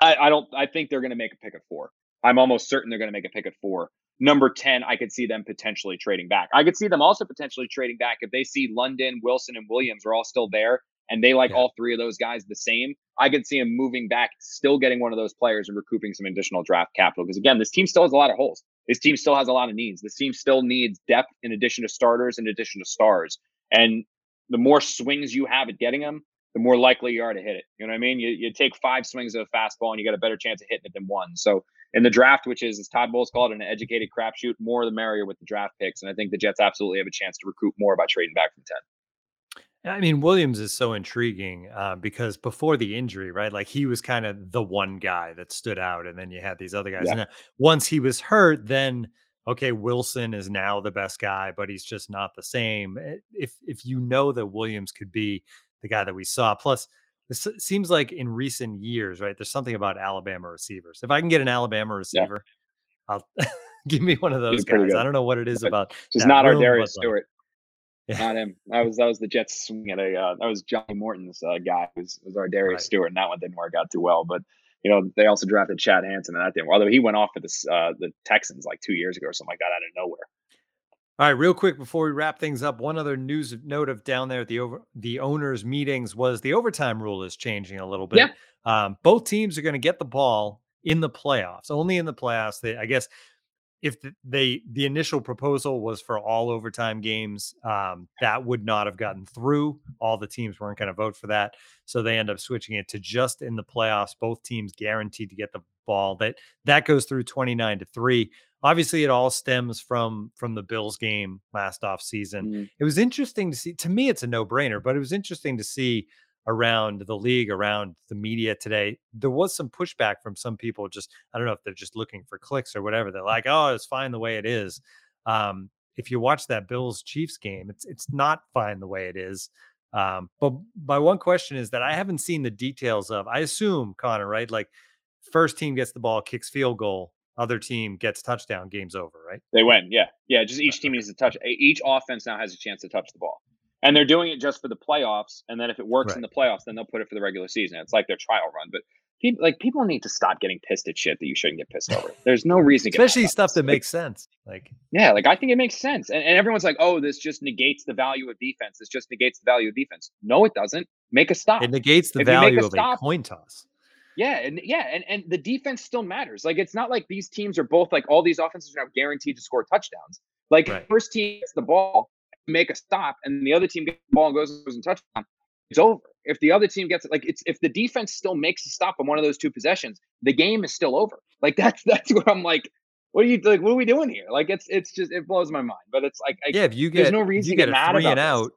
I, I don't I think they're going to make a pick at four. I'm almost certain they're going to make a pick at four. Number 10, I could see them potentially trading back. I could see them also potentially trading back if they see London, Wilson, and Williams are all still there and they like yeah. all three of those guys the same. I could see them moving back, still getting one of those players and recouping some additional draft capital. Because again, this team still has a lot of holes. This team still has a lot of needs. This team still needs depth in addition to starters, in addition to stars. And the more swings you have at getting them, the more likely you are to hit it. You know what I mean? You, you take five swings of a fastball and you got a better chance of hitting it than one. So in the draft, which is as Todd Bowles called it, an educated crapshoot, more the merrier with the draft picks. And I think the Jets absolutely have a chance to recoup more by trading back from 10. I mean, Williams is so intriguing uh, because before the injury, right? Like he was kind of the one guy that stood out, and then you had these other guys. Yeah. And once he was hurt, then okay, Wilson is now the best guy, but he's just not the same. Eh, if if you know that Williams could be the guy that we saw, plus This seems like in recent years, right? There's something about Alabama receivers. If I can get an Alabama receiver, yeah. I'll give me one of those guys. I don't know what it is about. Just not ArDarius Stewart. Yeah. Not him. That was that was the Jets swing at a uh, that was Johnny Morton's uh, guy. Was was our Darius right. Stewart, and that one didn't work out too well. But you know they also drafted Chad Hansen, and that didn't. Although he went off for this uh, the Texans like two years ago or something like that out of nowhere. All right, real quick before we wrap things up, one other news note of down there at the over the owners' meetings was the overtime rule is changing a little bit. Yeah. Um, both teams are going to get the ball in the playoffs, only in the playoffs. They, I guess, if the, they the initial proposal was for all overtime games, um, that would not have gotten through. All the teams weren't going to vote for that, so they end up switching it to just in the playoffs. Both teams guaranteed to get the ball. That that goes through twenty nine to three. Obviously, it all stems from from the Bills game last off season. Mm. It was interesting to see. To me, it's a no brainer, but it was interesting to see around the league, around the media today, there was some pushback from some people. Just I don't know if they're just looking for clicks or whatever. They're like, "Oh, it's fine the way it is." Um, if you watch that Bills Chiefs game, it's it's not fine the way it is. Um, but my one question is that I haven't seen the details of. I assume Connor, right? Like first team gets the ball, kicks field goal, other team gets touchdown, game's over, right? They win, yeah, yeah. Just each team needs to touch. Each offense now has a chance to touch the ball and they're doing it just for the playoffs. And then if it works right. in the playoffs, then they'll put it for the regular season. It's like their trial run. But people, like people need to stop getting pissed at shit that you shouldn't get pissed over. There's no reason, to especially stuff that like, makes sense. Like yeah, like I think it makes sense. And, and everyone's like, oh, this just negates the value of defense. This just negates the value of defense. No, it doesn't. Make a stop. It negates the if value of stop, a coin toss. Yeah, and yeah, and, and the defense still matters. Like it's not like these teams are both like all these offenses are now guaranteed to score touchdowns. Like right. first team gets the ball, make a stop and the other team gets the ball and goes, and touchdown, it's over. If the other team gets it, like it's if the defense still makes a stop on one of those two possessions, the game is still over. Like that's that's what I'm like. What are you like? What are we doing here? Like it's it's just it blows my mind. But it's like I, yeah, if you get there's no reason you get, to get a three and out,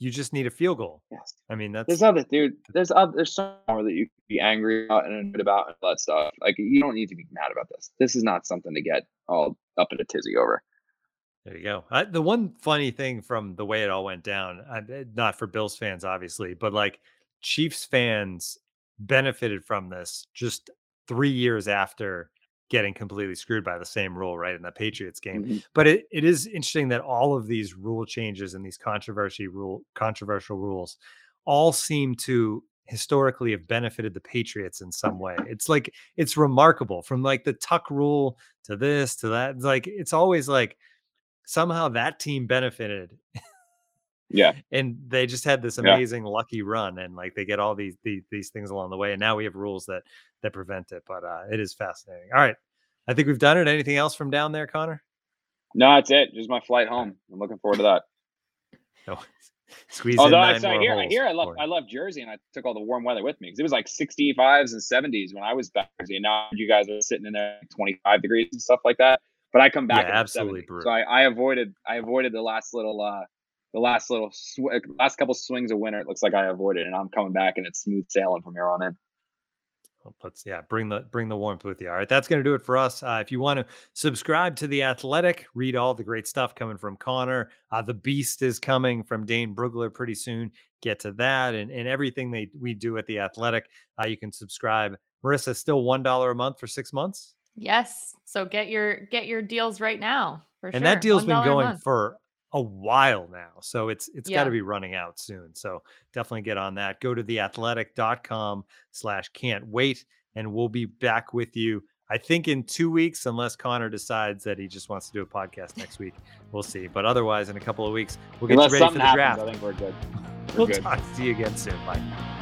you just need a field goal. Yes. I mean that's there's other dude. There's other there's some more that you could be angry about and about and all that stuff. Like you don't need to be mad about this. This is not something to get all up in a tizzy over. There you go. I, the one funny thing from the way it all went down, I, eh, not for Bills fans, obviously, but like Chiefs fans benefited from this just three years after getting completely screwed by the same rule, right, in the Patriots game. Mm-hmm. But it, it is interesting that all of these rule changes and these controversy rule controversial rules all seem to historically have benefited the Patriots in some way. It's like it's remarkable from like the tuck rule to this to that. It's like it's always like somehow that team benefited. yeah. And they just had this amazing yeah. lucky run and like they get all these, these these things along the way. And now we have rules that that prevent it. But uh it is fascinating. All right. I think we've done it. Anything else from down there, Connor? No, that's it. Just my flight home. I'm looking forward to that. No. Squeeze Although I, so I hear, I hear, I love, I love Jersey, and I took all the warm weather with me because it was like 65s and 70s when I was back. And now you guys are sitting in there 25 degrees and stuff like that. But I come back yeah, absolutely. So I, I, avoided I avoided the last little uh the last little sw- last couple swings of winter. It looks like I avoided, and I'm coming back, and it's smooth sailing from here on in. Let's yeah, bring the bring the warmth with you. All right, that's going to do it for us. Uh, if you want to subscribe to the Athletic, read all the great stuff coming from Connor. Uh, the Beast is coming from Dane Brugler pretty soon. Get to that and, and everything they we do at the Athletic. Uh, you can subscribe. Marissa, still one dollar a month for six months. Yes. So get your get your deals right now. and sure. that deal's been going for a while now. So it's it's yeah. got to be running out soon. So definitely get on that. Go to theathletic.com slash can't wait. And we'll be back with you, I think in two weeks, unless Connor decides that he just wants to do a podcast next week. We'll see. But otherwise, in a couple of weeks, we'll get unless you ready for the happens, draft. I think we're good. We're we'll good. talk to you again soon. Bye.